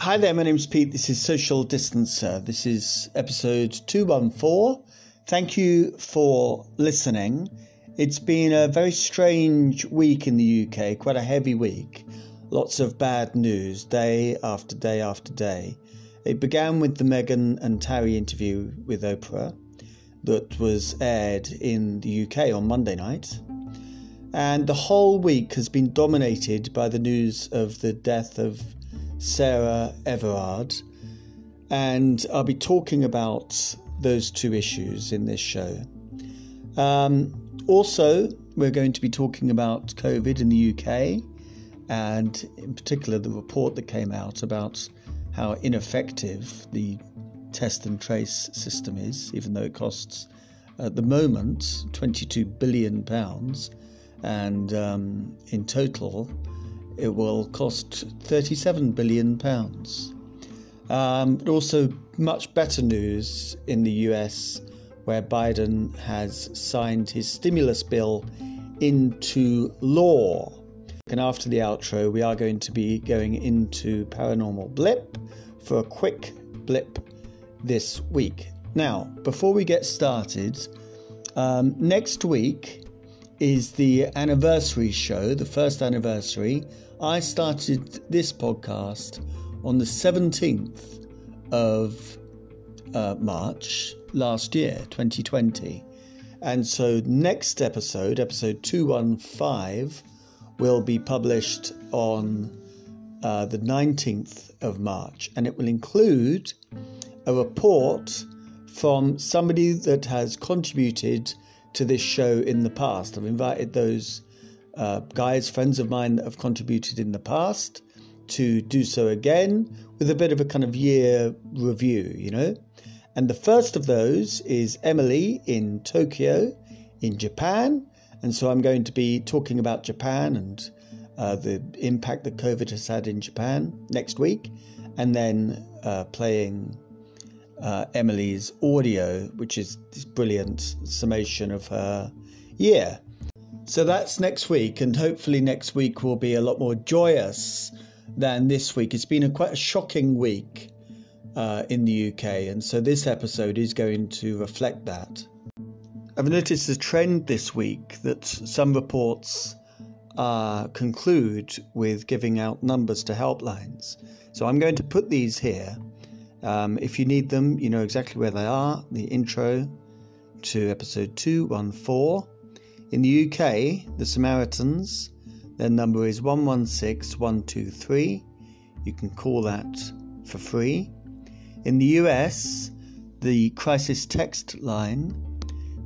Hi there, my name's Pete. This is Social Distancer. This is episode 214. Thank you for listening. It's been a very strange week in the UK, quite a heavy week. Lots of bad news, day after day after day. It began with the Meghan and Harry interview with Oprah that was aired in the UK on Monday night. And the whole week has been dominated by the news of the death of Sarah Everard. And I'll be talking about those two issues in this show. Um, also, we're going to be talking about COVID in the UK and, in particular, the report that came out about how ineffective the test and trace system is, even though it costs at the moment 22 billion pounds, and um, in total it will cost 37 billion pounds. Um, also much better news in the US, where Biden has signed his stimulus bill into law. And after the outro, we are going to be going into Paranormal Blip for a quick blip this week. Now, before we get started, um, next week is the anniversary show, the first anniversary. I started this podcast on the 17th of uh, March last year, 2020. And so, next episode, episode 215, will be published on uh, the 19th of March. And it will include a report from somebody that has contributed to this show in the past. I've invited those uh, guys, friends of mine that have contributed in the past, to do so again with a bit of a kind of year review, you know. And the first of those is Emily in Tokyo, in Japan. And so I'm going to be talking about Japan and uh, the impact that COVID has had in Japan next week, and then uh, playing uh, Emily's audio, which is this brilliant summation of her year. So that's next week, and hopefully next week will be a lot more joyous than this week. It's been a quite a shocking week uh, in the UK, and so this episode is going to reflect that. I've noticed a trend this week that some reports uh, conclude with giving out numbers to helplines. So I'm going to put these here um, if you need them, you know exactly where they are. The intro to episode 214. In the UK, the Samaritans, their number is 116123. You can call that for free. In the US, the crisis text line,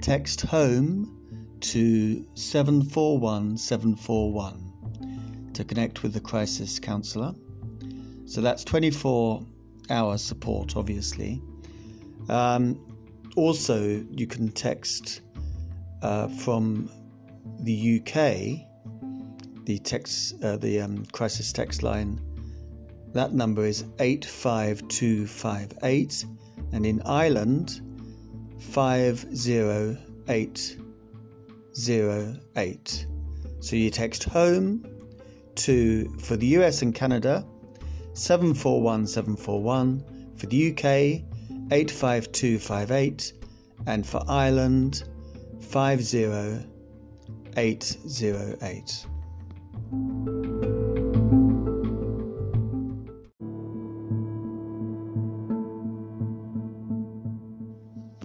text home to 741741 to connect with the crisis counsellor. So that's 24 hour support, obviously. Um, also, you can text uh, from the UK, the text, uh, the um, crisis text line. That number is eight five two five eight, and in Ireland, five zero eight zero eight. So you text home to for the US and Canada 741741, for the UK 85258, and for Ireland 50808.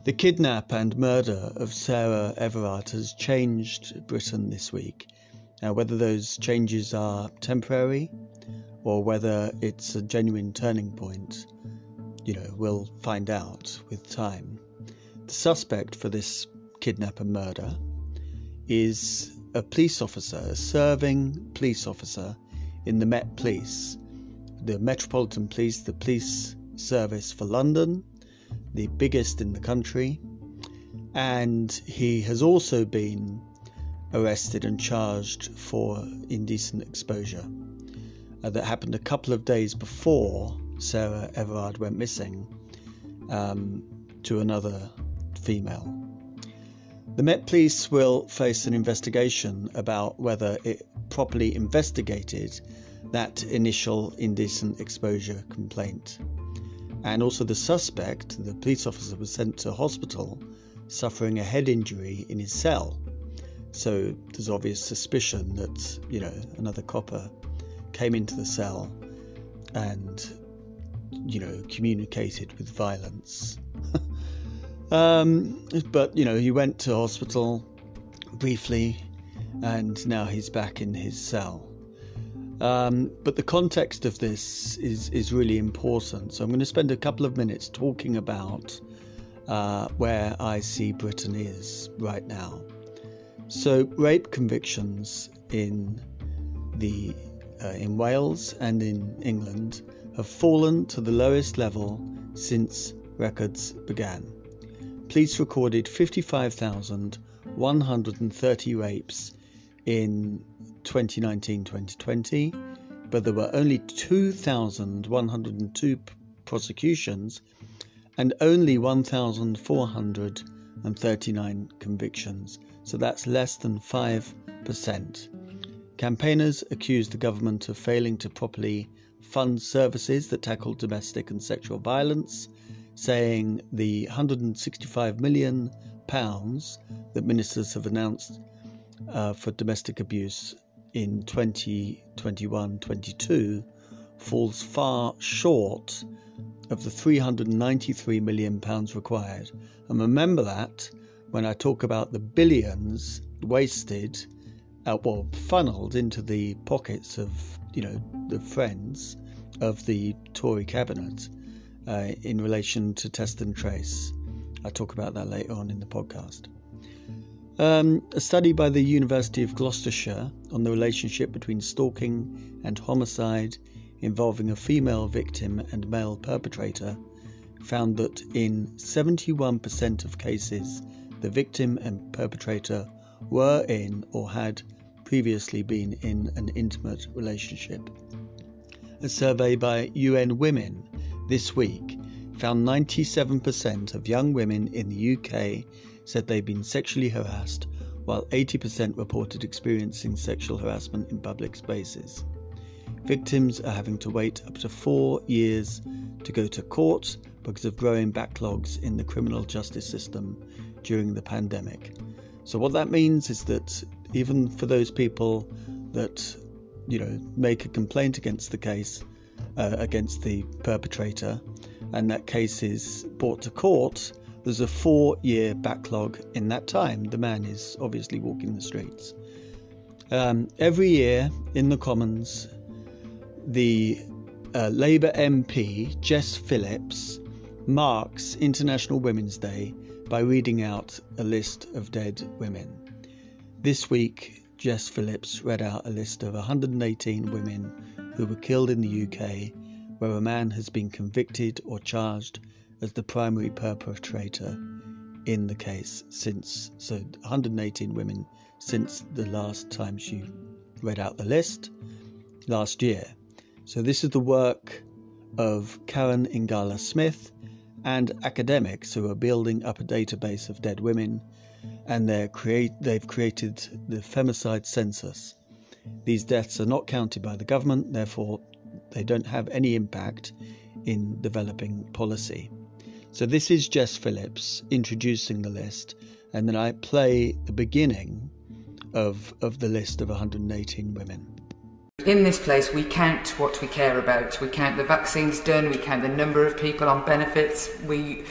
The kidnap and murder of Sarah Everard has changed Britain this week. Now, whether those changes are temporary or whether it's a genuine turning point, you know, we'll find out with time. The suspect for this kidnap and murder is a police officer, a serving police officer in the Met Police, the Metropolitan Police, the police service for London, the biggest in the country. And he has also been arrested and charged for indecent exposure uh, that happened a couple of days before Sarah Everard went missing um, to another female. The Met Police will face an investigation about whether it properly investigated that initial indecent exposure complaint. And also, the suspect, the police officer, was sent to hospital suffering a head injury in his cell. So there's obvious suspicion that, you know, another copper came into the cell and, you know, communicated with violence. Um, but, you know, he went to hospital briefly and now he's back in his cell. Um, but the context of this is, is really important. So I'm going to spend a couple of minutes talking about uh, where I see Britain is right now. So rape convictions in the uh, in Wales and in England have fallen to the lowest level since records began. Police recorded 55,130 rapes in 2019 2020, but there were only 2,102 prosecutions and only 1,439 convictions, so that's less than 5%. Campaigners accused the government of failing to properly fund services that tackle domestic and sexual violence, saying the 165 million pounds that ministers have announced uh, for domestic abuse in 2021-22 falls far short of the 393 million pounds required. And remember that when I talk about the billions wasted uh, well, funneled into the pockets of, you know, the friends of the Tory cabinet uh, in relation to test and trace. I'll talk about that later on in the podcast. Um, a study by the University of Gloucestershire on the relationship between stalking and homicide involving a female victim and male perpetrator found that in 71% of cases, the victim and perpetrator were in or had previously been in an intimate relationship. A survey by UN Women this week found 97% of young women in the UK said they'd been sexually harassed, while 80% reported experiencing sexual harassment in public spaces. Victims are having to wait up to four years to go to court because of growing backlogs in the criminal justice system during the pandemic. So, what that means is that even for those people that you know make a complaint against the case uh, against the perpetrator and that case is brought to court. There's a four year backlog in that time. The man is obviously walking the streets. Um, every year in the commons the uh, labour mp jess phillips marks international women's day by reading out a list of dead women. This week, Jess Phillips read out a list of 118 women who were killed in the UK where a man has been convicted or charged as the primary perpetrator in the case since so 118 women since the last time she read out the list last year. So this is the work of Karen Ingala Smith and academics who are building up a database of dead women and they create, they've created the femicide census. These deaths are not counted by the government, therefore, they don't have any impact in developing policy. So, this is Jess Phillips introducing the list, and then I play the beginning of, of the list of 118 women. In this place, we count what we care about. We count the vaccines done, we count the number of people on benefits, we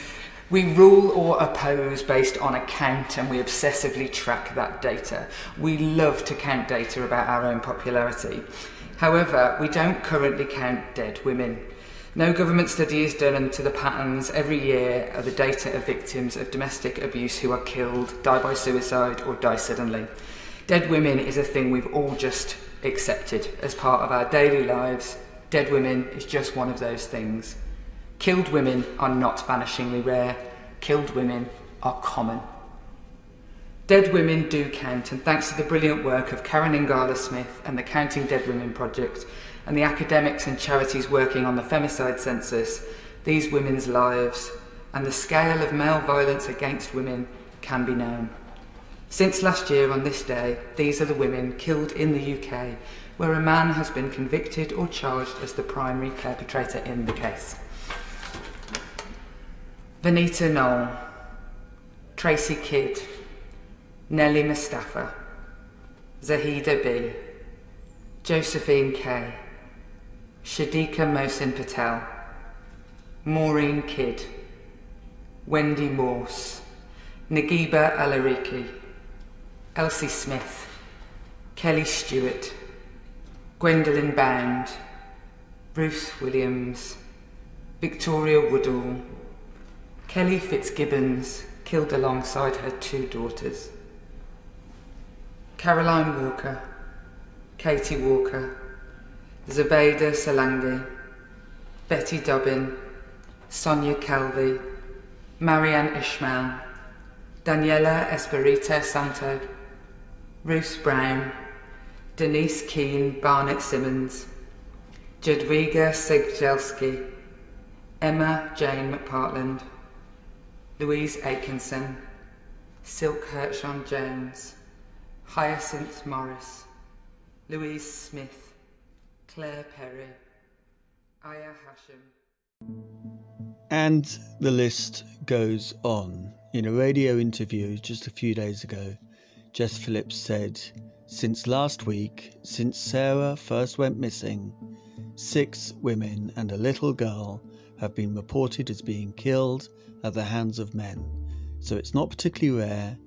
We rule or oppose based on a count and we obsessively track that data. We love to count data about our own popularity. However, we don't currently count dead women. No government study is done into the patterns every year of the data of victims of domestic abuse who are killed, die by suicide or die suddenly. Dead women is a thing we've all just accepted as part of our daily lives. Dead women is just one of those things. Killed women are not vanishingly rare. Killed women are common. Dead women do count, and thanks to the brilliant work of Karen Ingala Smith and the Counting Dead Women Project, and the academics and charities working on the femicide census, these women's lives and the scale of male violence against women can be known. Since last year on this day, these are the women killed in the UK where a man has been convicted or charged as the primary perpetrator in the case. Vanita Knoll, Tracy Kidd, Nellie Mustafa, Zahida B, Josephine K, Shadika Mohsin Patel, Maureen Kidd, Wendy Morse, Nagiba Alariki, Elsie Smith, Kelly Stewart, Gwendolyn Bound, Bruce Williams, Victoria Woodall, Kelly Fitzgibbons, killed alongside her two daughters, Caroline Walker, Katie Walker, Zubaydah Salangi, Betty Dobbin, Sonia Calvi, Marianne Ishmael, Daniela Esperita Santo, Ruth Brown, Denise Keane Barnett Simmons, Jadwiga Sigjelski, Emma Jane McPartland, Louise Atkinson, Silk Hirschon Jones, Hyacinth Morris, Louise Smith, Claire Perry, Aya Hashim. And the list goes on. In a radio interview just a few days ago, Jess Phillips said, Since last week, since Sarah first went missing, six women and a little girl have been reported as being killed at the hands of men. So it's not particularly rare,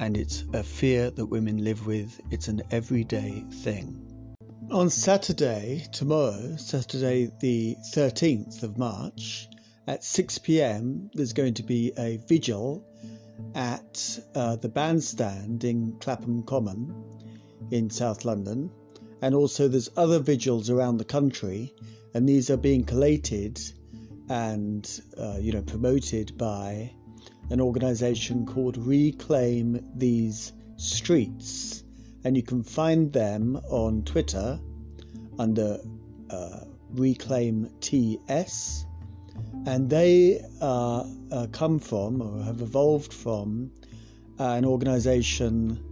and it's a fear that women live with. It's an everyday thing. On Saturday, tomorrow, Saturday the 13th of March, at 6 pm, there's going to be a vigil at uh, the bandstand in Clapham Common in South London. And also, there's other vigils around the country, and these are being collated and uh, you know promoted by an organization called Reclaim These Streets, and you can find them on Twitter under uh, Reclaim TS and they uh, uh, come from or have evolved from an organization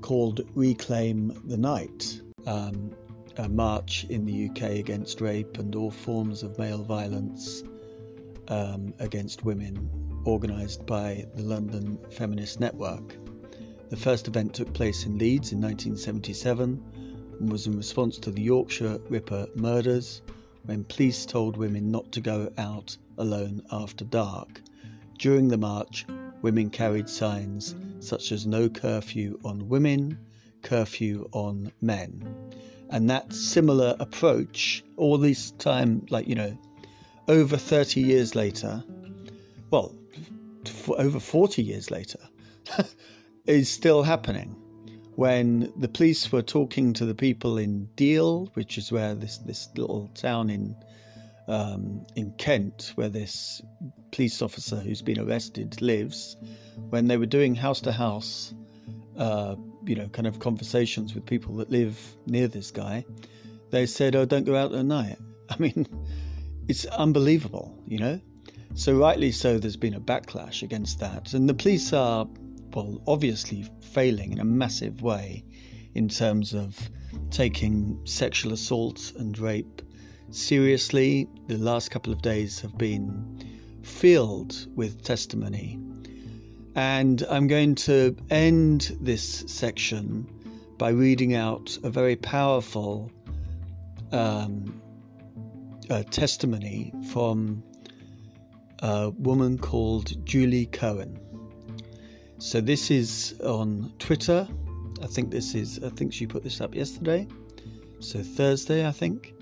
called Reclaim the Night, um, a march in the UK against rape and all forms of male violence um, against women, organised by the London Feminist Network. The first event took place in Leeds in 1977 and was in response to the Yorkshire Ripper murders when police told women not to go out alone after dark. During the march, women carried signs such as no curfew on women, curfew on men. And that similar approach, all this time, like, you know, over 30 years later, well, over 40 years later, is still happening when the police were talking to the people in Deal, which is where this, this little town in um, in Kent, where this police officer who's been arrested lives, when they were doing house to house, uh, you know, kind of conversations with people that live near this guy, they said, "Oh, don't go out at night." I mean, it's unbelievable, you know. So rightly so, there's been a backlash against that, and the police are well, obviously failing in a massive way in terms of taking sexual assault and rape seriously. The last couple of days have been filled with testimony. And I'm going to end this section by reading out a very powerful um, testimony from a woman called Julie Cohen. So this is on Twitter. I think this is. I think she put this up yesterday. So Thursday, I think.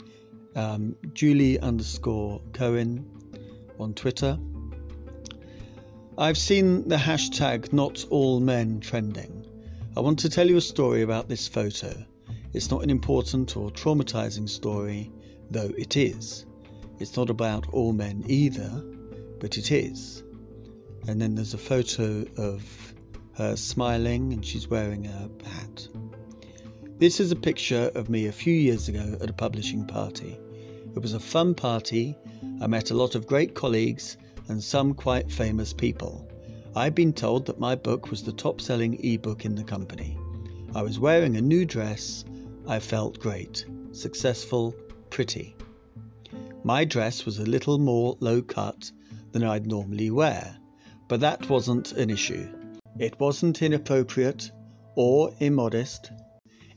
Um, Julie underscore Cohen on Twitter. I've seen the hashtag not all men trending. I want to tell you a story about this photo. It's not an important or traumatizing story, though it is. It's not about all men either, but it is. And then there's a photo of her smiling and she's wearing a hat. This is a picture of me a few years ago at a publishing party. It was a fun party. I met a lot of great colleagues and some quite famous people. I'd been told that my book was the top selling ebook in the company. I was wearing a new dress. I felt great, successful, pretty. My dress was a little more low cut than I'd normally wear, but that wasn't an issue. It wasn't inappropriate or immodest.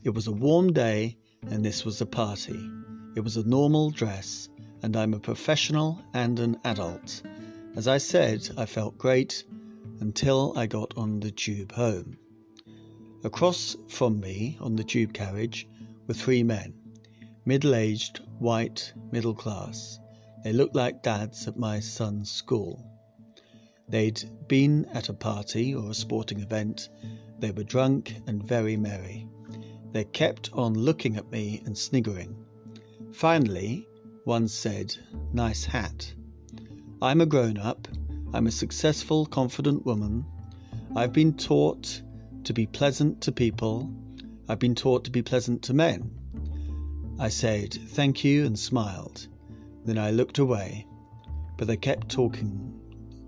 It was a warm day and this was a party. It was a normal dress, and I'm a professional and an adult. As I said, I felt great until I got on the tube home. Across from me on the tube carriage were three men, middle aged, white, middle class. They looked like dads at my son's school. They'd been at a party or a sporting event. They were drunk and very merry. They kept on looking at me and sniggering. Finally, one said, Nice hat. I'm a grown up. I'm a successful, confident woman. I've been taught to be pleasant to people. I've been taught to be pleasant to men. I said, Thank you, and smiled. Then I looked away. But they kept talking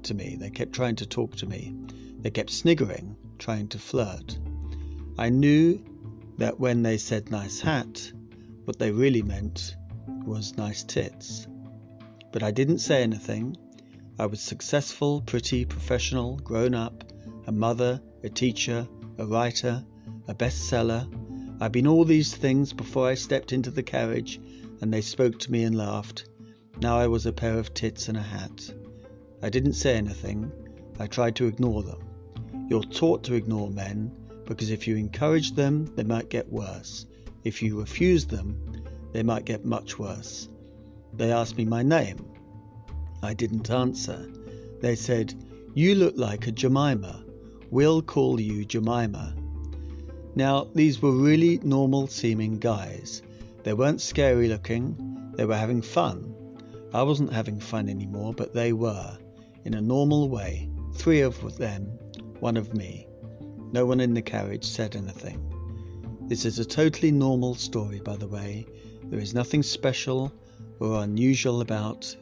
to me. They kept trying to talk to me. They kept sniggering, trying to flirt. I knew that when they said nice hat, what they really meant was nice tits. But I didn't say anything. I was successful, pretty, professional, grown up, a mother, a teacher, a writer, a bestseller. I'd been all these things before I stepped into the carriage and they spoke to me and laughed. Now I was a pair of tits and a hat. I didn't say anything. I tried to ignore them. You're taught to ignore men because if you encourage them, they might get worse. If you refuse them, they might get much worse. They asked me my name. I didn't answer. They said, You look like a Jemima. We'll call you Jemima. Now, these were really normal seeming guys. They weren't scary looking, they were having fun. I wasn't having fun anymore, but they were, in a normal way. Three of them, one of me. No one in the carriage said anything. This is a totally normal story, by the way. There is nothing special or unusual about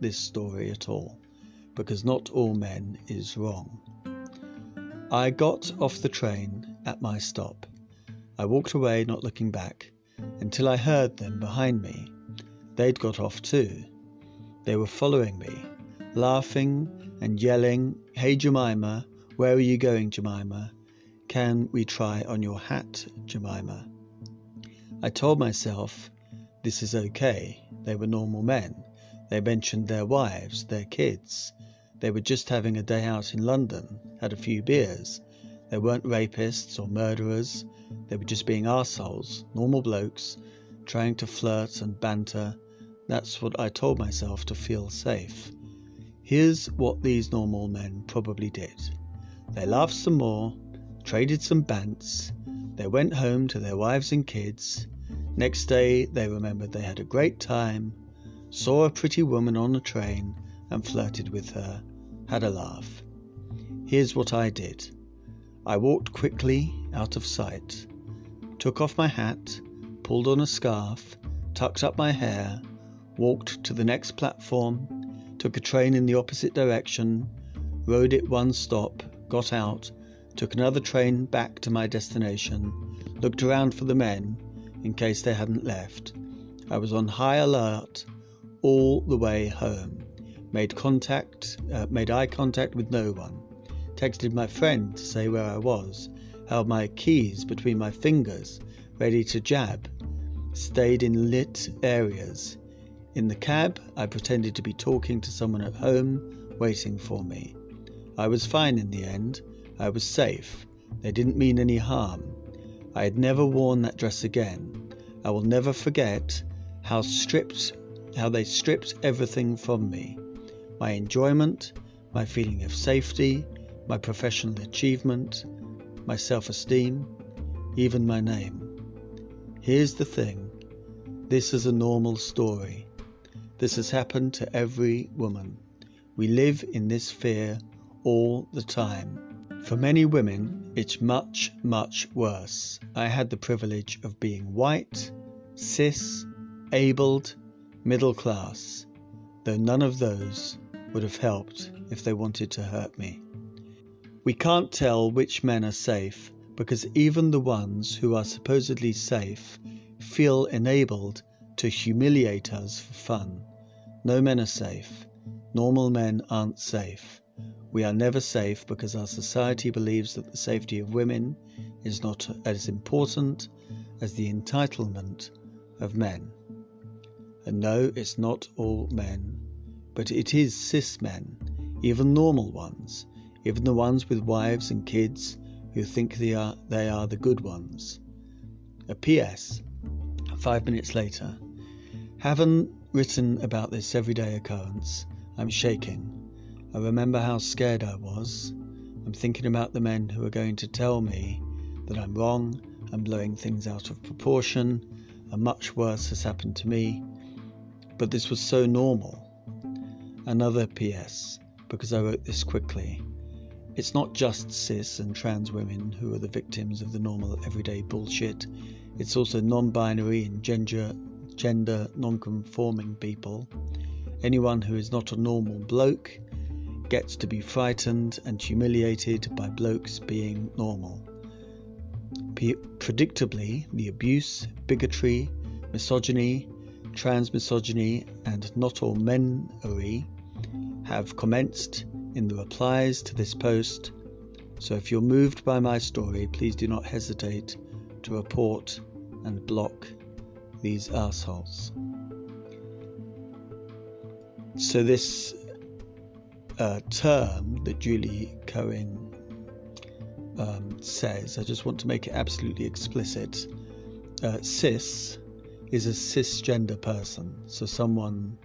this story at all, because not all men is wrong. I got off the train at my stop. I walked away, not looking back, until I heard them behind me. They'd got off too. They were following me, laughing and yelling, Hey Jemima, where are you going, Jemima? Can we try on your hat, Jemima? I told myself this is okay. They were normal men. They mentioned their wives, their kids. They were just having a day out in London, had a few beers. They weren't rapists or murderers. They were just being assholes, normal blokes, trying to flirt and banter. That's what I told myself to feel safe. Here's what these normal men probably did. They laughed some more, traded some bants. They went home to their wives and kids. Next day, they remembered they had a great time, saw a pretty woman on a train, and flirted with her, had a laugh. Here's what I did I walked quickly out of sight, took off my hat, pulled on a scarf, tucked up my hair, walked to the next platform, took a train in the opposite direction, rode it one stop, got out, took another train back to my destination, looked around for the men in case they hadn't left. I was on high alert all the way home. Made contact, uh, made eye contact with no one. Texted my friend to say where I was. Held my keys between my fingers, ready to jab. Stayed in lit areas. In the cab, I pretended to be talking to someone at home, waiting for me. I was fine in the end. I was safe. They didn't mean any harm. I had never worn that dress again. I will never forget how stripped how they stripped everything from me. My enjoyment, my feeling of safety, my professional achievement, my self-esteem, even my name. Here's the thing. This is a normal story. This has happened to every woman. We live in this fear all the time. For many women, it's much, much worse. I had the privilege of being white, cis, abled, middle class, though none of those would have helped if they wanted to hurt me. We can't tell which men are safe because even the ones who are supposedly safe feel enabled to humiliate us for fun. No men are safe. Normal men aren't safe. We are never safe because our society believes that the safety of women is not as important as the entitlement of men. And no, it's not all men, but it is cis men, even normal ones, even the ones with wives and kids who think they are, they are the good ones. A P.S. Five minutes later, haven't written about this everyday occurrence. I'm shaking. I remember how scared I was. I'm thinking about the men who are going to tell me that I'm wrong, I'm blowing things out of proportion, and much worse has happened to me. But this was so normal. Another PS, because I wrote this quickly. It's not just cis and trans women who are the victims of the normal everyday bullshit. It's also non binary and gender, gender non conforming people. Anyone who is not a normal bloke gets to be frightened and humiliated by blokes being normal. Predictably, the abuse, bigotry, misogyny, trans misogyny, and not all menery have commenced in the replies to this post. So if you're moved by my story, please do not hesitate to report and block these assholes. So this uh, term that Julie Cohen um, says, I just want to make it absolutely explicit. Uh, cis is a cisgender person, so someone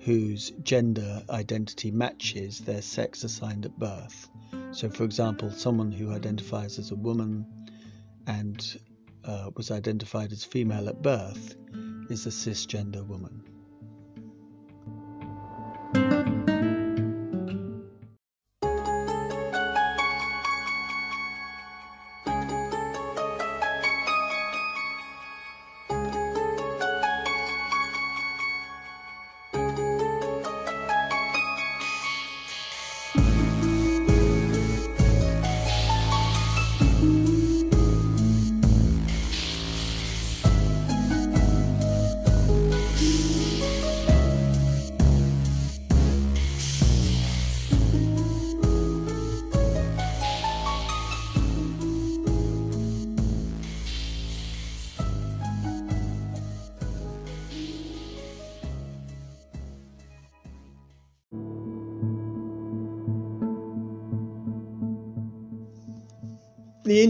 whose gender identity matches their sex assigned at birth. So, for example, someone who identifies as a woman and uh, was identified as female at birth is a cisgender woman.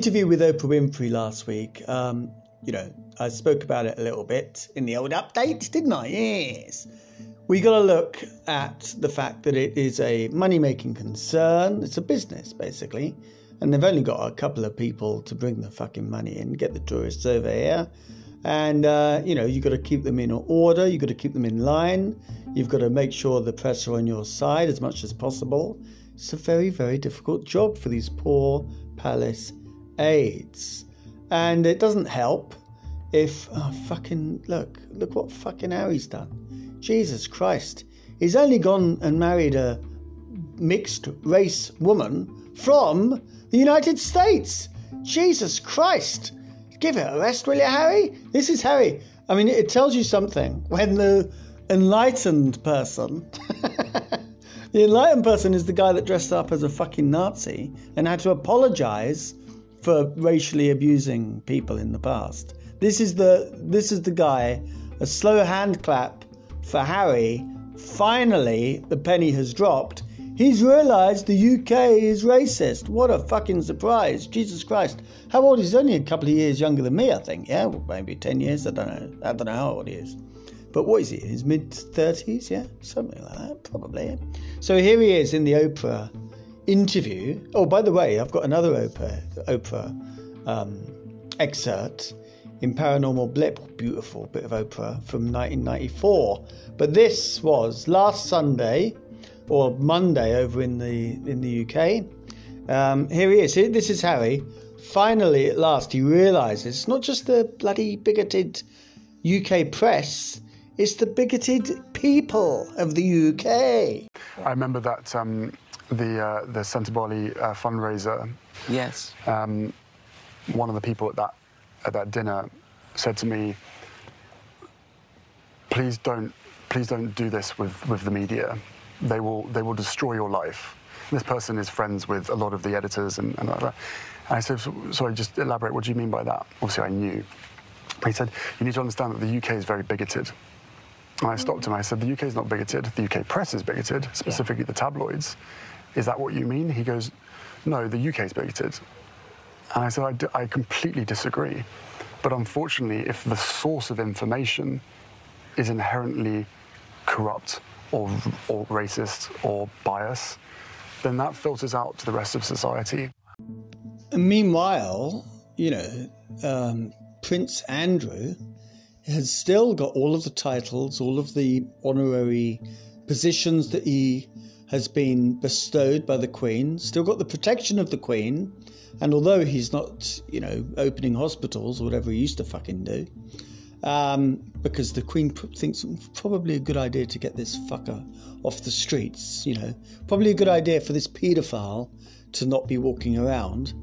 Interview with Oprah Winfrey last week, um, you know, I spoke about it a little bit in the old update, didn't I? Yes. We got to look at the fact that it is a money making concern. It's a business, basically. And they've only got a couple of people to bring the fucking money in, get the tourists over here. And, uh, you know, you've got to keep them in order, you've got to keep them in line, you've got to make sure the press are on your side as much as possible. It's a very, very difficult job for these poor palace aides. And it doesn't help if, oh, fucking, look, look what fucking Harry's done. Jesus Christ. He's only gone and married a mixed race woman from the United States. Jesus Christ. Give it a rest, will you, Harry? This is Harry. I mean, it tells you something when the enlightened person. the enlightened person is the guy that dressed up as a fucking Nazi and had to apologize for racially abusing people in the past. This is the this is the guy. A slow hand clap for Harry. Finally, the penny has dropped. He's realised the UK is racist. What a fucking surprise! Jesus Christ! How old? Is he? He's only a couple of years younger than me, I think. Yeah, well, maybe ten years. I don't know. I don't know how old he is. But what is he? His mid thirties? Yeah, something like that, probably. So here he is in the Oprah interview. Oh, by the way, I've got another Oprah, Oprah um, excerpt in Paranormal Blip. Beautiful bit of Oprah from 1994. But this was last Sunday or Monday over in the in the UK. Um, here he is. This is Harry. Finally, at last, he realises it's not just the bloody bigoted UK press. It's the bigoted people of the UK. I remember that um, the uh, the Sentebale uh, fundraiser, Yes. um, one of the people at that at that dinner said to me, "Please don't, please don't do this with, with the media. They will they will destroy your life." This person is friends with a lot of the editors and, and like that. And I said, "Sorry, just elaborate. What do you mean by that?" Obviously, I knew. He said, "You need to understand that the UK is very bigoted." And I stopped him. I said, "The UK is not bigoted. The UK press is bigoted, specifically the tabloids. Is that what you mean?" He goes, "No, the UK is bigoted." And I said, I, completely disagree. But unfortunately, if the source of information is inherently corrupt or, or racist or biased, then that filters out to the rest of society. Meanwhile, you know, um, Prince Andrew has still got all of the titles, all of the honorary positions that he has been bestowed by the Queen, still got the protection of the Queen. And although he's not, you know, opening hospitals or whatever he used to fucking do, um, because the Queen thinks probably a good idea to get this fucker off the streets, you know, probably a good idea for this paedophile to not be walking around.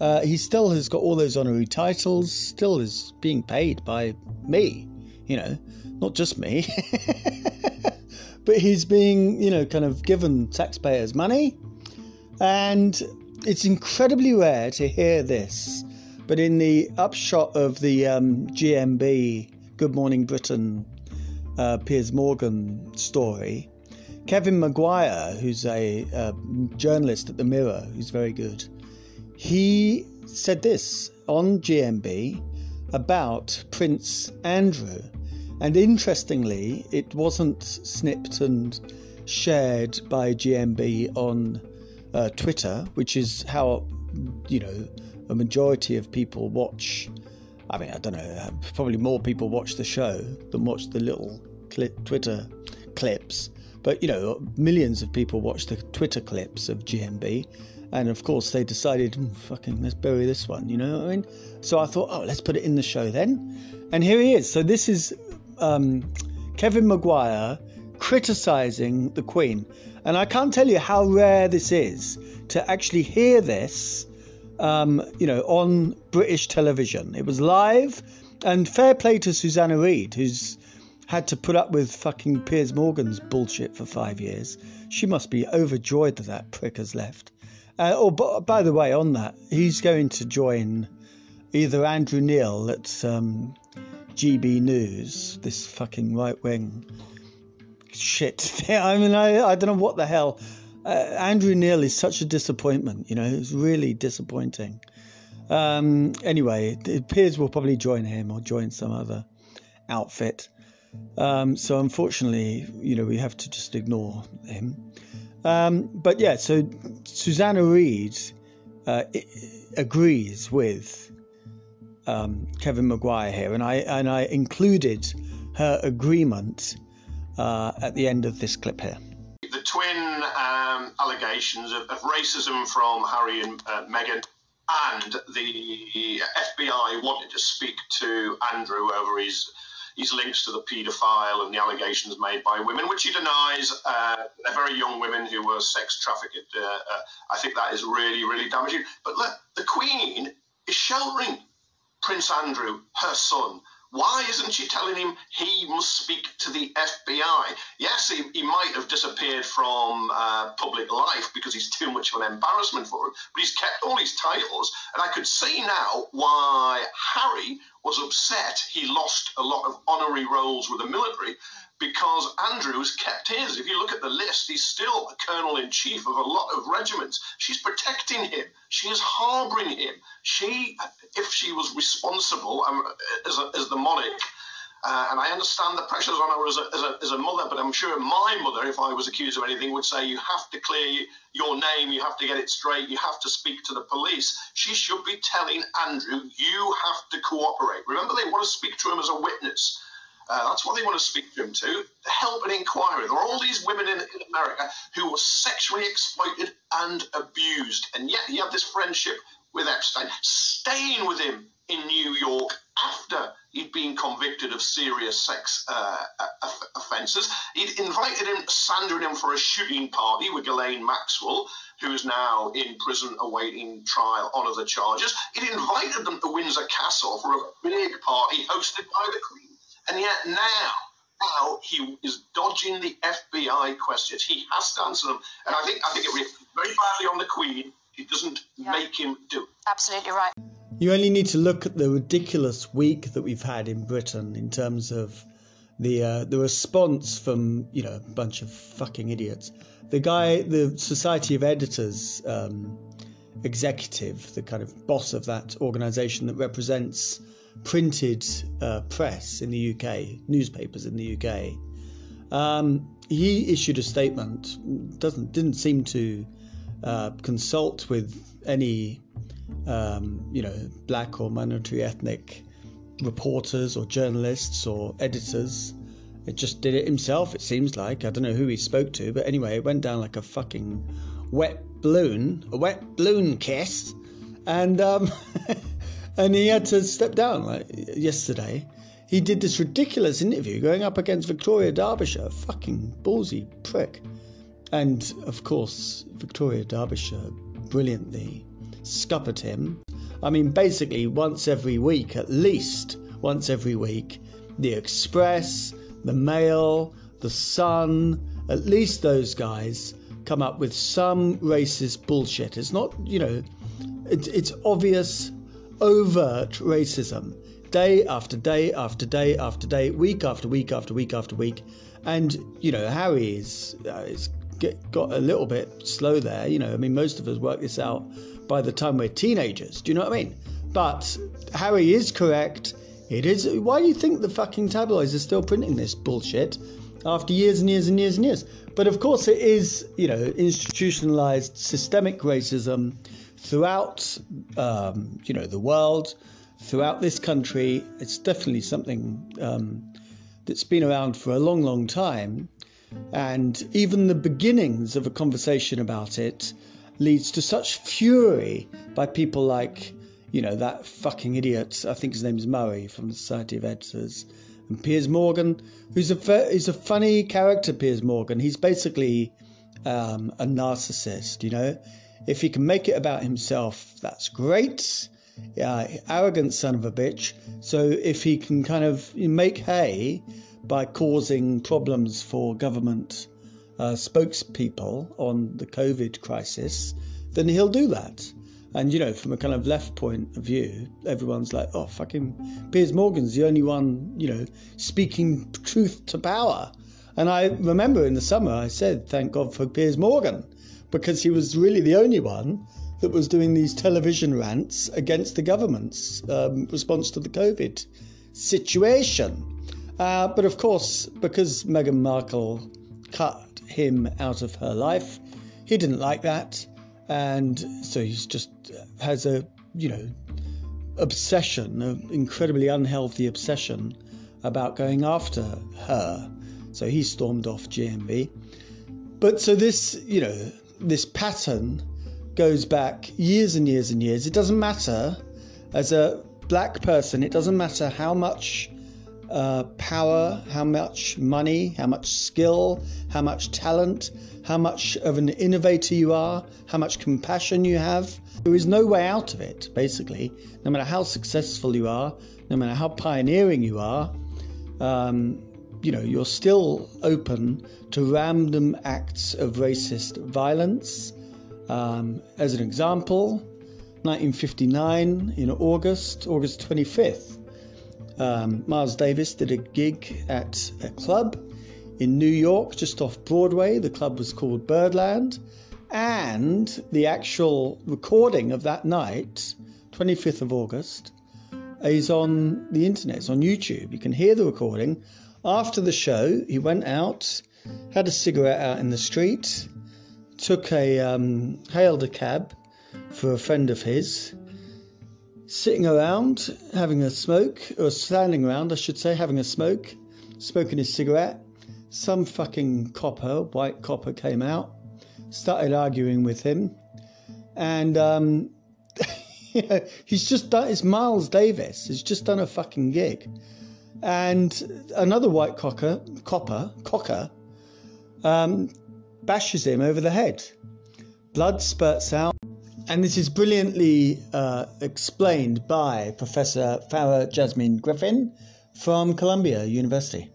Uh, he still has got all those honorary titles, still is being paid by me, you know, not just me. but he's being, you know, kind of given taxpayers' money. And it's incredibly rare to hear this. But in the upshot of the um, GMB Good Morning Britain uh, Piers Morgan story, Kevin Maguire, who's a, uh journalist at the Mirror, who's very good, he said this on GMB about Prince Andrew. And interestingly, it wasn't snipped and shared by GMB on uh, Twitter, which is how, you know, a majority of people watch. I mean, I don't know, probably more people watch the show than watch the little Twitter clips. But, you know, millions of people watch the Twitter clips of GMB. And of course, they decided, "Hmm, fucking, let's bury this one, you know what I mean? So I thought, oh, let's put it in the show then. And here he is. So this is um, Kevin Maguire criticizing the Queen. And I can't tell you how rare this is to actually hear this, um, you know, on British television. It was live, and fair play to Susanna Reid, who's had to put up with fucking Piers Morgan's bullshit for five years. She must be overjoyed that that prick has left. Uh, oh, but by the way, on that, he's going to join either Andrew Neil at um, GB News, this fucking right wing shit. I mean, I, I don't know what the hell. Uh, Andrew Neil is such a disappointment, you know, it's really disappointing. Um, anyway, it appears we'll probably join him or join some other outfit. Um, so unfortunately, you know, we have to just ignore him. Um, but yeah, so Susanna Reid uh, agrees with um, Kevin Maguire here, and I and I included her agreement uh, at the end of this clip here. the twin um, allegations of, of racism from Harry and uh, Meghan, and the FBI wanted to speak to Andrew over his his links to the paedophile and the allegations made by women, which he denies. Uh, they're very young women who were sex trafficked. Uh, uh, I think that is really, really damaging. But look, the Queen is sheltering Prince Andrew, her son. Why isn't she telling him he must speak to the FBI? Yes, he, he might have disappeared from uh, public life because he's too much of an embarrassment for him, but he's kept all his titles. And I could see now why Harry was upset he lost a lot of honorary roles with the military because Andrew's kept his. If you look at the list, he's still a colonel in chief of a lot of regiments. She's protecting him. She is harbouring him. She, if she was responsible um, as, a, as the monarch, uh, and I understand the pressures on her as a, as, a, as a mother, but I'm sure my mother, if I was accused of anything, would say, You have to clear your name, you have to get it straight, you have to speak to the police. She should be telling Andrew, You have to cooperate. Remember, they want to speak to him as a witness. Uh, that's what they want to speak to him to. Help an inquiry. There are all these women in, in America who were sexually exploited and abused, and yet he had this friendship with Epstein, staying with him in New York after he'd been convicted of serious sex uh, offences. He'd invited him, slandering him for a shooting party with Ghislaine Maxwell, who is now in prison awaiting trial on other charges. He'd invited them to Windsor Castle for a big party hosted by the Queen. And yet now, now he is dodging the FBI questions. He has to answer them, and I think I think it reflects very badly on the Queen. It doesn't yeah. make him do. It. Absolutely right. You only need to look at the ridiculous week that we've had in Britain in terms of the uh, the response from you know a bunch of fucking idiots. The guy, the Society of Editors um, executive, the kind of boss of that organisation that represents printed uh, press in the UK, newspapers in the UK. Um, he issued a statement. Doesn't didn't seem to uh, consult with any um, you know black or minority ethnic reporters or journalists or editors. It just did it himself. It seems like I don't know who he spoke to, but anyway, it went down like a fucking wet balloon, a wet balloon kiss, and um, and he had to step down like yesterday. He did this ridiculous interview going up against Victoria Derbyshire, fucking ballsy prick. And of course, Victoria Derbyshire brilliantly scuppered him. I mean, basically, once every week, at least once every week, the Express, the Mail, the Sun, at least those guys come up with some racist bullshit. It's not, you know, it's, it's obvious overt racism day after day after day after day, week after week after week after week. And, you know, Harry is, uh, is get, got a little bit slow there. You know, I mean, most of us work this out by the time we're teenagers. Do you know what I mean? But Harry is correct. It is. Why do you think the fucking tabloids are still printing this bullshit after years and years and years and years? But of course, it is, you know, institutionalized systemic racism throughout, um, you know, the world, throughout this country. It's definitely something um, that's been around for a long, long time. And even the beginnings of a conversation about it leads to such fury by people like, you know, that fucking idiot, I think his name is Murray from the Society of Editors, and Piers Morgan, who's a, who's a funny character, Piers Morgan. He's basically um, a narcissist, you know. If he can make it about himself, that's great. Yeah, arrogant son of a bitch. So if he can kind of make hay by causing problems for government uh, spokespeople on the COVID crisis, then he'll do that. And you know, from a kind of left point of view, everyone's like, "Oh, fucking Piers Morgan's the only one, you know, speaking truth to power." And I remember in the summer, I said, "Thank God for Piers Morgan," because he was really the only one that was doing these television rants against the government's um, response to the COVID situation. Uh, but of course, because Meghan Markle cut him out of her life, he didn't like that, and so he's just has a you know obsession, an incredibly unhealthy obsession about going after her. So he stormed off GMB. But so this, you know, this pattern goes back years and years and years. It doesn't matter as a black person, it doesn't matter how much uh, power, how much money, how much skill, how much talent, how much of an innovator you are, how much compassion you have. There is no way out of it, basically. No matter how successful you are, no matter how pioneering you are, um, you know, you're still open to random acts of racist violence. Um, as an example, 1959 in August, August 25th, um, Miles Davis did a gig at a club in New York, just off Broadway. The club was called Birdland. And the actual recording of that night, 25th of August, is on the internet, it's on YouTube. You can hear the recording. After the show, he went out, had a cigarette out in the street, took a um, hailed a cab for a friend of his, sitting around having a smoke, or standing around, I should say, having a smoke, smoking his cigarette. Some fucking copper, white copper, came out, started arguing with him, and um, he's just done. It's Miles Davis. He's just done a fucking gig, and another white cocker, copper, cocker, um, bashes him over the head. Blood spurts out, and this is brilliantly uh, explained by Professor Farah Jasmine Griffin from Columbia University.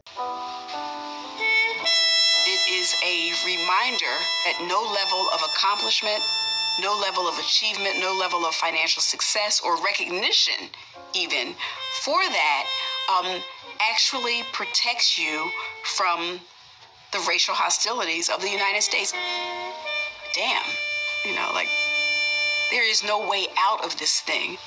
It is a reminder that no level of accomplishment no level of achievement, no level of financial success or recognition, even for that, um, actually protects you from the racial hostilities of the United States. Damn, you know, like there is no way out of this thing.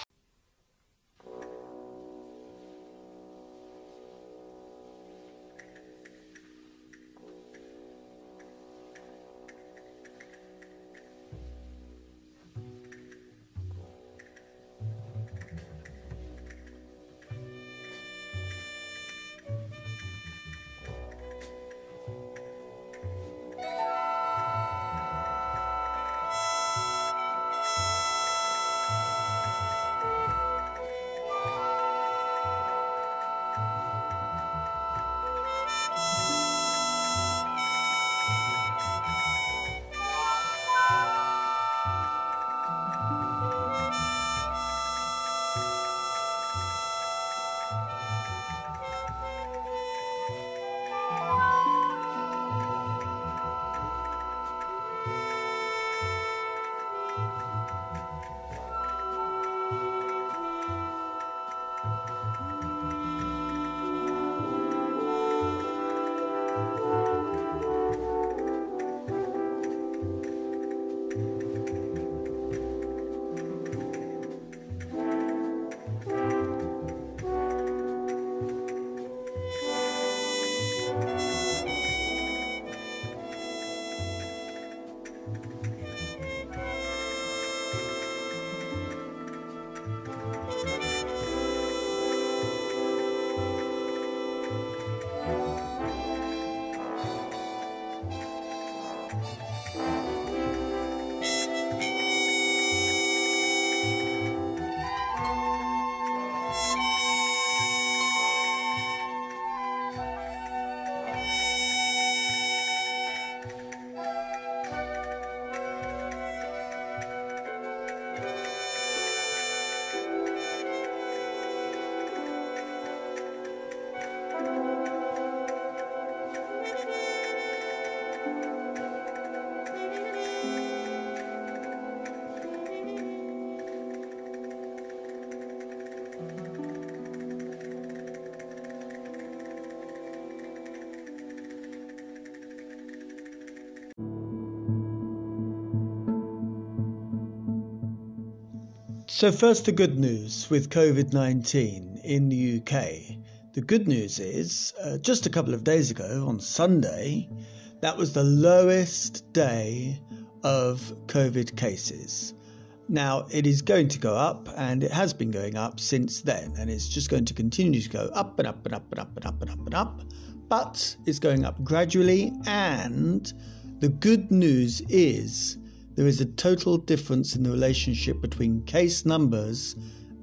So, first, the good news with COVID 19 in the UK. The good news is uh, just a couple of days ago, on Sunday, that was the lowest day of COVID cases. Now, it is going to go up, and it has been going up since then, and it's just going to continue to go up and up and up and up and up and up and up, but it's going up gradually. And the good news is there is a total difference in the relationship between case numbers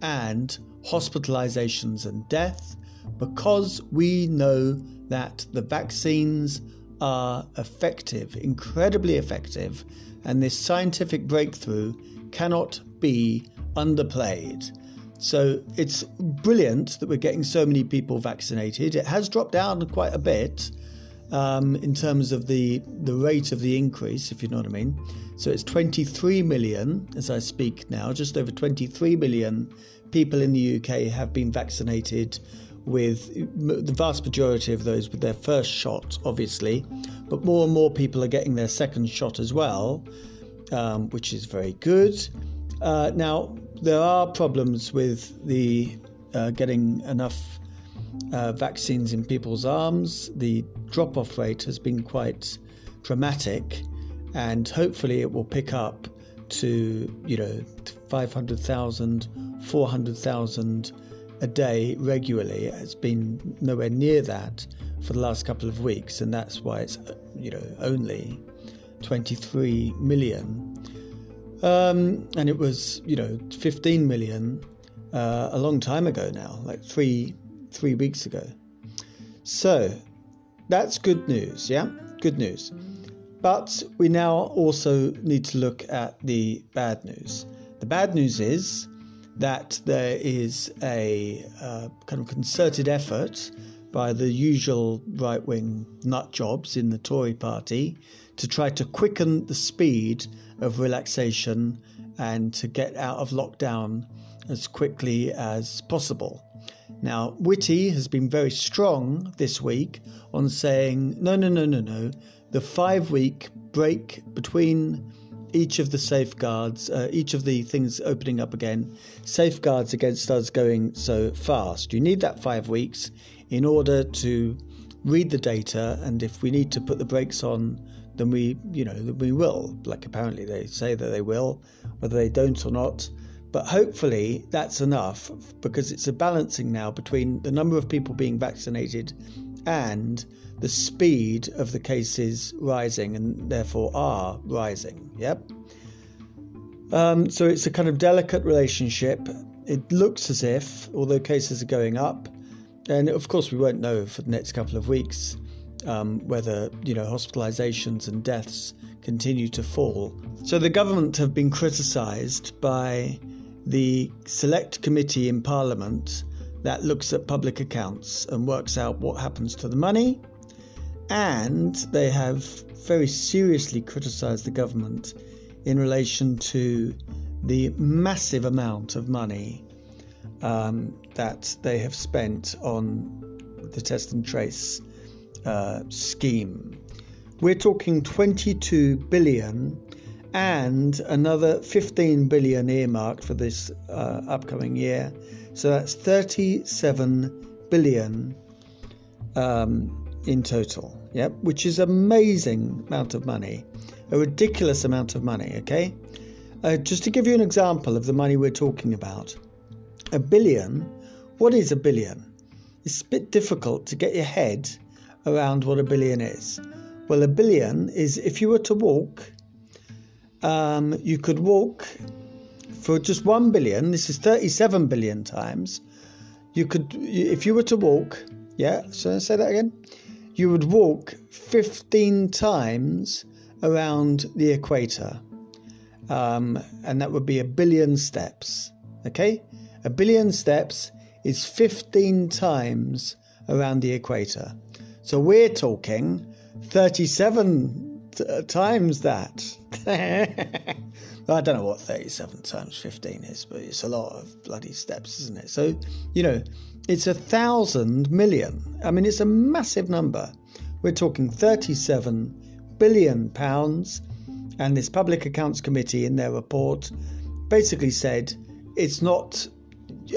and hospitalizations and death because we know that the vaccines are effective, incredibly effective, and this scientific breakthrough cannot be underplayed. So it's brilliant that we're getting so many people vaccinated. It has dropped down quite a bit um, in terms of the, the rate of the increase, if you know what I mean. So it's 23 million as I speak now, just over 23 million people in the UK have been vaccinated with the vast majority of those with their first shot, obviously, but more and more people are getting their second shot as well, um, which is very good. Uh, now, there are problems with the uh, getting enough uh, vaccines in people's arms. The drop off rate has been quite dramatic, and hopefully it will pick up to, you know, 500,000, 400,000 a day regularly. It's been nowhere near that for the last couple of weeks, and that's why it's, you know, only 23 million. Um, and it was, you know, 15 million uh, a long time ago now, like three three weeks ago. So that's good news, yeah, good news. But we now also need to look at the bad news. The bad news is that there is a uh, kind of concerted effort by the usual right wing nut jobs in the Tory party to try to quicken the speed of relaxation and to get out of lockdown as quickly as possible. Now, Whitty has been very strong this week on saying, no, no, no, no, no. The five week break between each of the safeguards, uh, each of the things opening up again, safeguards against us going so fast. You need that five weeks in order to read the data, and if we need to put the brakes on, then we, you know, we will. Like apparently they say that they will, whether they don't or not. But hopefully that's enough because it's a balancing now between the number of people being vaccinated and the speed of the cases rising and therefore are rising. Yep. Um, so it's a kind of delicate relationship. It looks as if, although cases are going up, and of course we won't know for the next couple of weeks um, whether you know hospitalizations and deaths continue to fall. So the government have been criticised by the select committee in Parliament that looks at public accounts and works out what happens to the money. And they have very seriously criticised the government in relation to the massive amount of money um, that they have spent on the test and trace uh, scheme. We're talking 22 billion and another 15 billion earmarked for this uh, upcoming year. So that's 37 billion um, in total. Yep, which is amazing amount of money, a ridiculous amount of money. Okay, uh, just to give you an example of the money we're talking about, a billion. What is a billion? It's a bit difficult to get your head around what a billion is. Well, a billion is if you were to walk um, you could walk for just 1 billion, this is 37 billion times. You could, if you were to walk, yeah, so I say that again? You would walk 15 times around the equator. Um, and that would be a billion steps. Okay? A billion steps is 15 times around the equator. So we're talking 37 t- times that. I don't know what 37 times 15 is, but it's a lot of bloody steps, isn't it? So, you know, it's a thousand million. I mean, it's a massive number. We're talking 37 billion pounds. And this Public Accounts Committee, in their report, basically said it's not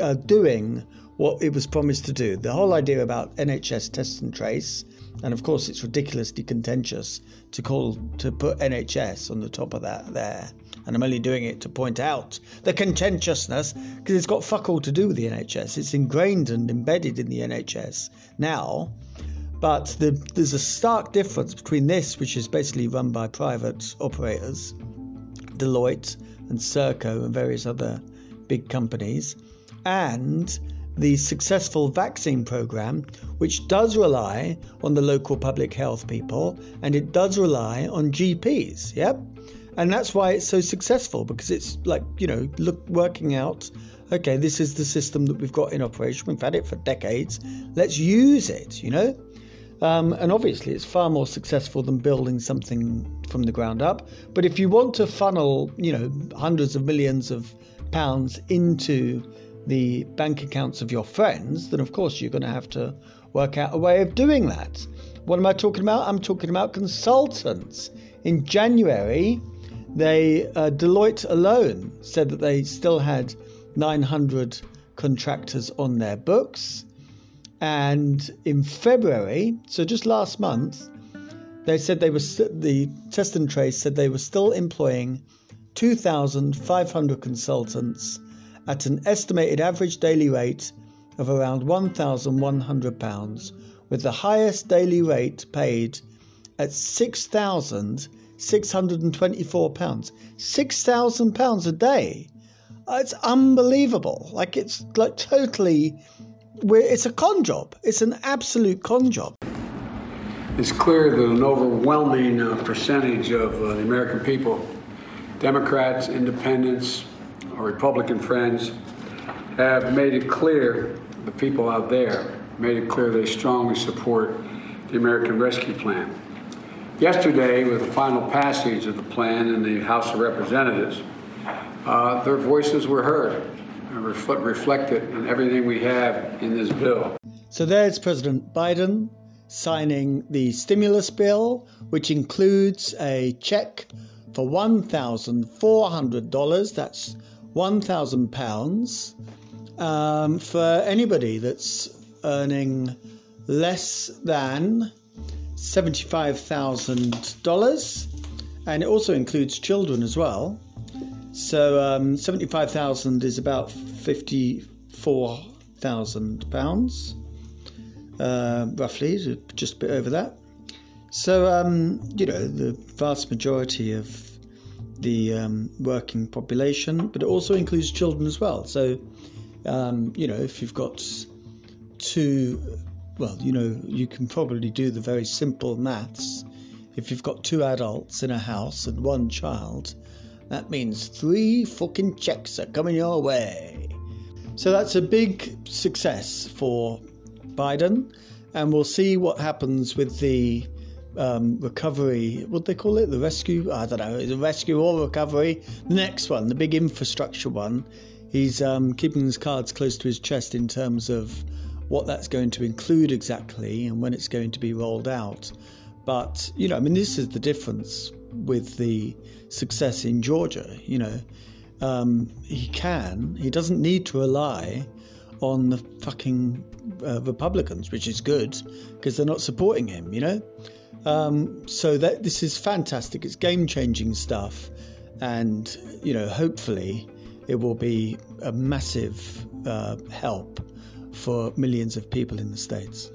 uh, doing what it was promised to do. The whole idea about NHS test and trace and of course, it's ridiculously contentious to call to put NHS on the top of that there. And I'm only doing it to point out the contentiousness because it's got fuck all to do with the NHS. It's ingrained and embedded in the NHS now. But the, there's a stark difference between this, which is basically run by private operators, Deloitte and Serco and various other big companies, and the successful vaccine program, which does rely on the local public health people and it does rely on GPs. Yep. And that's why it's so successful because it's like, you know, look, working out okay, this is the system that we've got in operation. We've had it for decades. Let's use it, you know? Um, and obviously, it's far more successful than building something from the ground up. But if you want to funnel, you know, hundreds of millions of pounds into the bank accounts of your friends, then of course you're going to have to work out a way of doing that. What am I talking about? I'm talking about consultants. In January, they uh, Deloitte alone said that they still had 900 contractors on their books, and in February, so just last month, they said they were st- the test and trace said they were still employing 2,500 consultants at an estimated average daily rate of around £1,100, with the highest daily rate paid at £6,624. £6,000 a day. It's unbelievable. Like, it's like totally. It's a con job. It's an absolute con job. It's clear that an overwhelming uh, percentage of uh, the American people, Democrats, independents, our Republican friends, have made it clear, the people out there, made it clear they strongly support the American Rescue Plan. Yesterday, with the final passage of the plan in the House of Representatives, uh, their voices were heard and reflect, reflected in everything we have in this bill. So there's President Biden signing the stimulus bill, which includes a check for $1,400. That's £1,000 um, for anybody that's earning less than $75,000 and it also includes children as well. So um, 75,000 is about 54,000 pounds, uh, roughly, just a bit over that. So, um, you know, the vast majority of the um, working population, but it also includes children as well. So, um, you know, if you've got two well, you know, you can probably do the very simple maths. If you've got two adults in a house and one child, that means three fucking checks are coming your way. So that's a big success for Biden, and we'll see what happens with the um, recovery. What they call it? The rescue? I don't know. The rescue or recovery. The next one, the big infrastructure one. He's um, keeping his cards close to his chest in terms of what that's going to include exactly and when it's going to be rolled out. But, you know, I mean, this is the difference with the success in Georgia. You know, um, he can, he doesn't need to rely on the fucking uh, Republicans, which is good because they're not supporting him, you know? Um, so that this is fantastic. It's game changing stuff. And, you know, hopefully it will be a massive uh, help for millions of people in the States.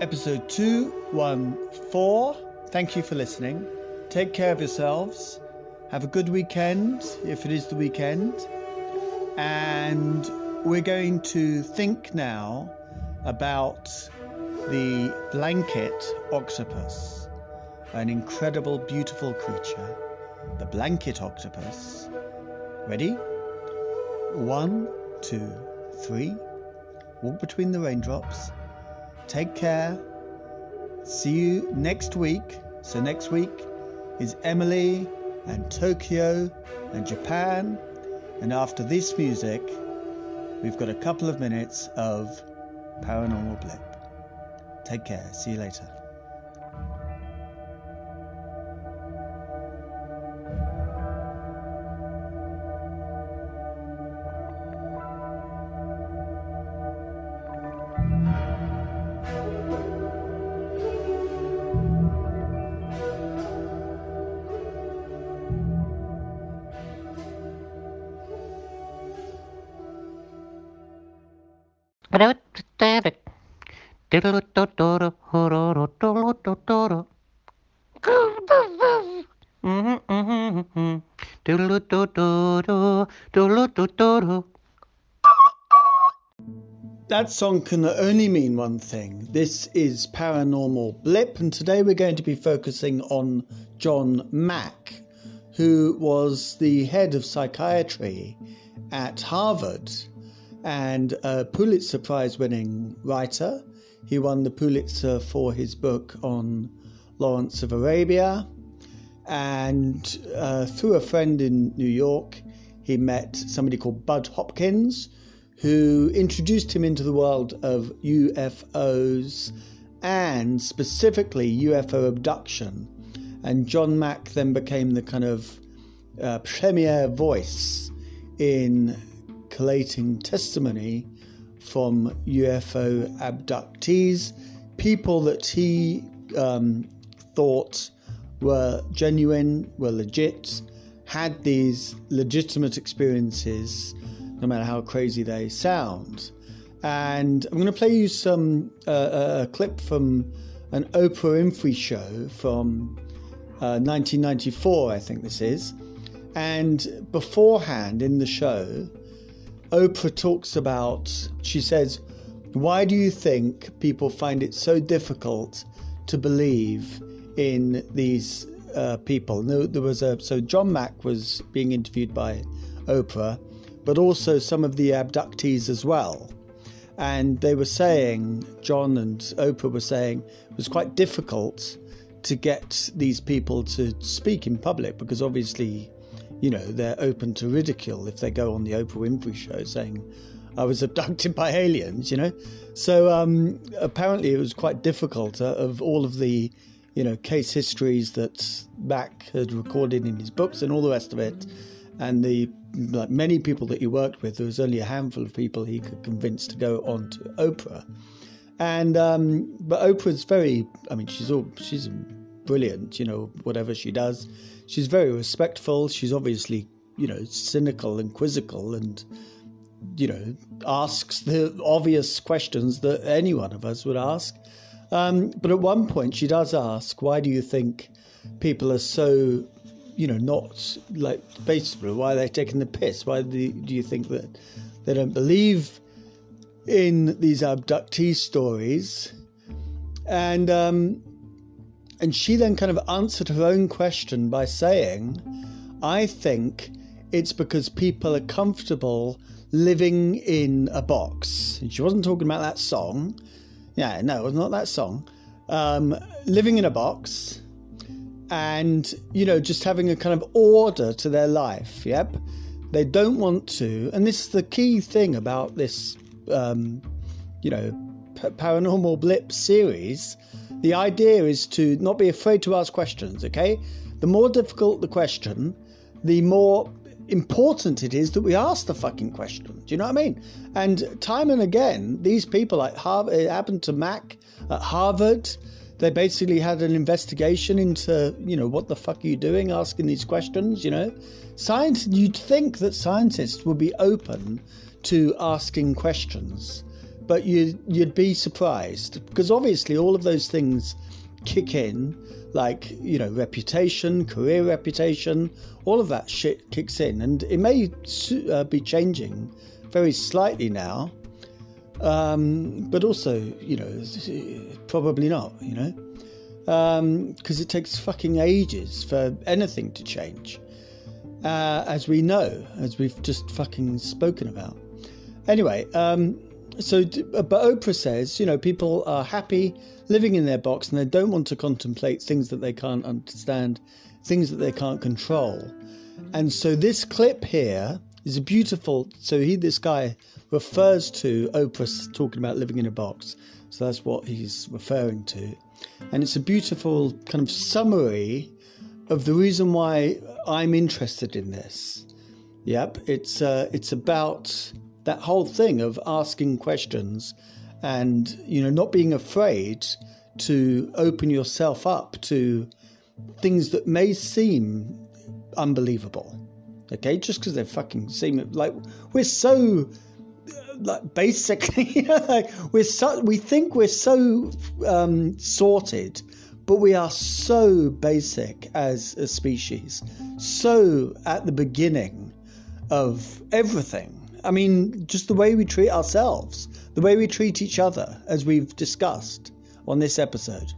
Episode 214. Thank you for listening. Take care of yourselves. Have a good weekend, if it is the weekend. And we're going to think now about the blanket octopus, an incredible, beautiful creature. The blanket octopus. Ready? One, two, three. Walk between the raindrops. Take care. See you next week. So, next week is Emily and Tokyo and Japan. And after this music, we've got a couple of minutes of Paranormal Blip. Take care. See you later. That song can only mean one thing. This is Paranormal Blip, and today we're going to be focusing on John Mack, who was the head of psychiatry at Harvard and a Pulitzer Prize winning writer. He won the Pulitzer for his book on Lawrence of Arabia. And uh, through a friend in New York, he met somebody called Bud Hopkins, who introduced him into the world of UFOs and specifically UFO abduction. And John Mack then became the kind of uh, premier voice in collating testimony from UFO abductees, people that he um, thought were genuine, were legit, had these legitimate experiences, no matter how crazy they sound. And I'm going to play you some uh, a clip from an Oprah Winfrey show from uh, 1994, I think this is. And beforehand in the show, Oprah talks about, she says, Why do you think people find it so difficult to believe in these uh, people? No, there was a, so John Mack was being interviewed by Oprah, but also some of the abductees as well. And they were saying, John and Oprah were saying, it was quite difficult to get these people to speak in public because obviously you know, they're open to ridicule if they go on the Oprah Winfrey show saying, I was abducted by aliens, you know? So um, apparently it was quite difficult uh, of all of the, you know, case histories that Mack had recorded in his books and all the rest of it. And the like many people that he worked with, there was only a handful of people he could convince to go on to Oprah. And um, but Oprah's very, I mean, she's all she's brilliant, you know, whatever she does she's very respectful. She's obviously, you know, cynical and quizzical and, you know, asks the obvious questions that any one of us would ask. Um, but at one point, she does ask, why do you think people are so, you know, not like basically, why are they taking the piss? Why do, do you think that they don't believe in these abductee stories? And um, and she then kind of answered her own question by saying, I think it's because people are comfortable living in a box. And she wasn't talking about that song. Yeah, no, it was not that song. Um, living in a box and, you know, just having a kind of order to their life. Yep. They don't want to. And this is the key thing about this, um, you know, paranormal blip series the idea is to not be afraid to ask questions, okay? The more difficult the question, the more important it is that we ask the fucking question. Do you know what I mean? And time and again, these people like Harvard, it happened to Mack at Harvard. They basically had an investigation into, you know, what the fuck are you doing asking these questions, you know? Science, you'd think that scientists would be open to asking questions but you you'd be surprised because obviously all of those things kick in like you know reputation career reputation all of that shit kicks in and it may uh, be changing very slightly now um, but also you know probably not you know because um, it takes fucking ages for anything to change uh, as we know as we've just fucking spoken about anyway um, so, uh, but Oprah says, you know, people are happy living in their box and they don't want to contemplate things that they can't understand, things that they can't control. And so, this clip here is a beautiful. So, he, this guy, refers to Oprah talking about living in a box. So, that's what he's referring to. And it's a beautiful kind of summary of the reason why I'm interested in this. Yep, it's uh, it's about that whole thing of asking questions and you know not being afraid to open yourself up to things that may seem unbelievable okay just because they fucking seem like we're so like basically we're so we think we're so um, sorted but we are so basic as a species so at the beginning of everything I mean, just the way we treat ourselves, the way we treat each other, as we've discussed on this episode.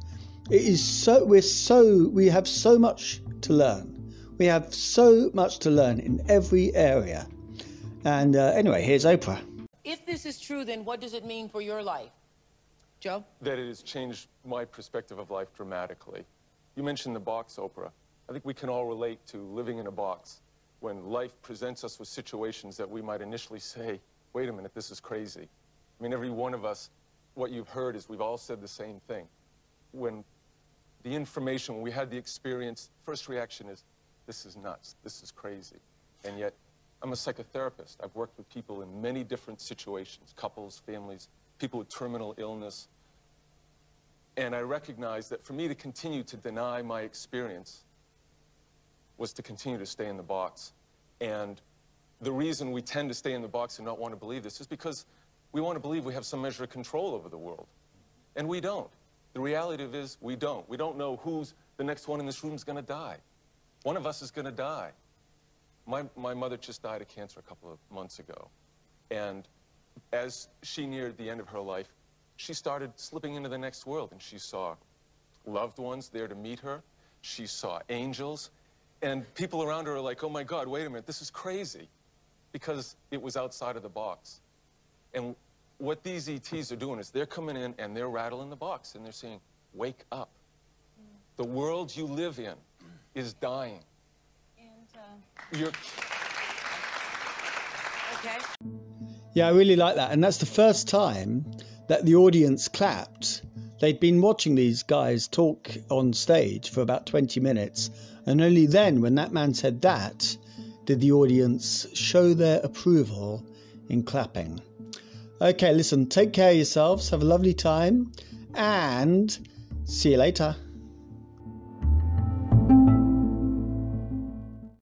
It is so, we're so, we have so much to learn. We have so much to learn in every area. And uh, anyway, here's Oprah. If this is true, then what does it mean for your life? Joe? That it has changed my perspective of life dramatically. You mentioned the box, Oprah. I think we can all relate to living in a box when life presents us with situations that we might initially say, wait a minute, this is crazy. I mean, every one of us, what you've heard is we've all said the same thing. When the information, when we had the experience, first reaction is, this is nuts, this is crazy. And yet, I'm a psychotherapist. I've worked with people in many different situations, couples, families, people with terminal illness. And I recognize that for me to continue to deny my experience was to continue to stay in the box. And the reason we tend to stay in the box and not want to believe this is because we want to believe we have some measure of control over the world. And we don't. The reality of it is we don't. We don't know who's the next one in this room is going to die. One of us is going to die. My, my mother just died of cancer a couple of months ago. And as she neared the end of her life, she started slipping into the next world. And she saw loved ones there to meet her. She saw angels. And people around her are like, oh my God, wait a minute, this is crazy. Because it was outside of the box. And what these ETs are doing is they're coming in and they're rattling the box and they're saying, wake up. The world you live in is dying. And. You're... Okay. Yeah, I really like that. And that's the first time that the audience clapped. They'd been watching these guys talk on stage for about 20 minutes. And only then, when that man said that, did the audience show their approval in clapping. Okay, listen, take care of yourselves, have a lovely time, and see you later.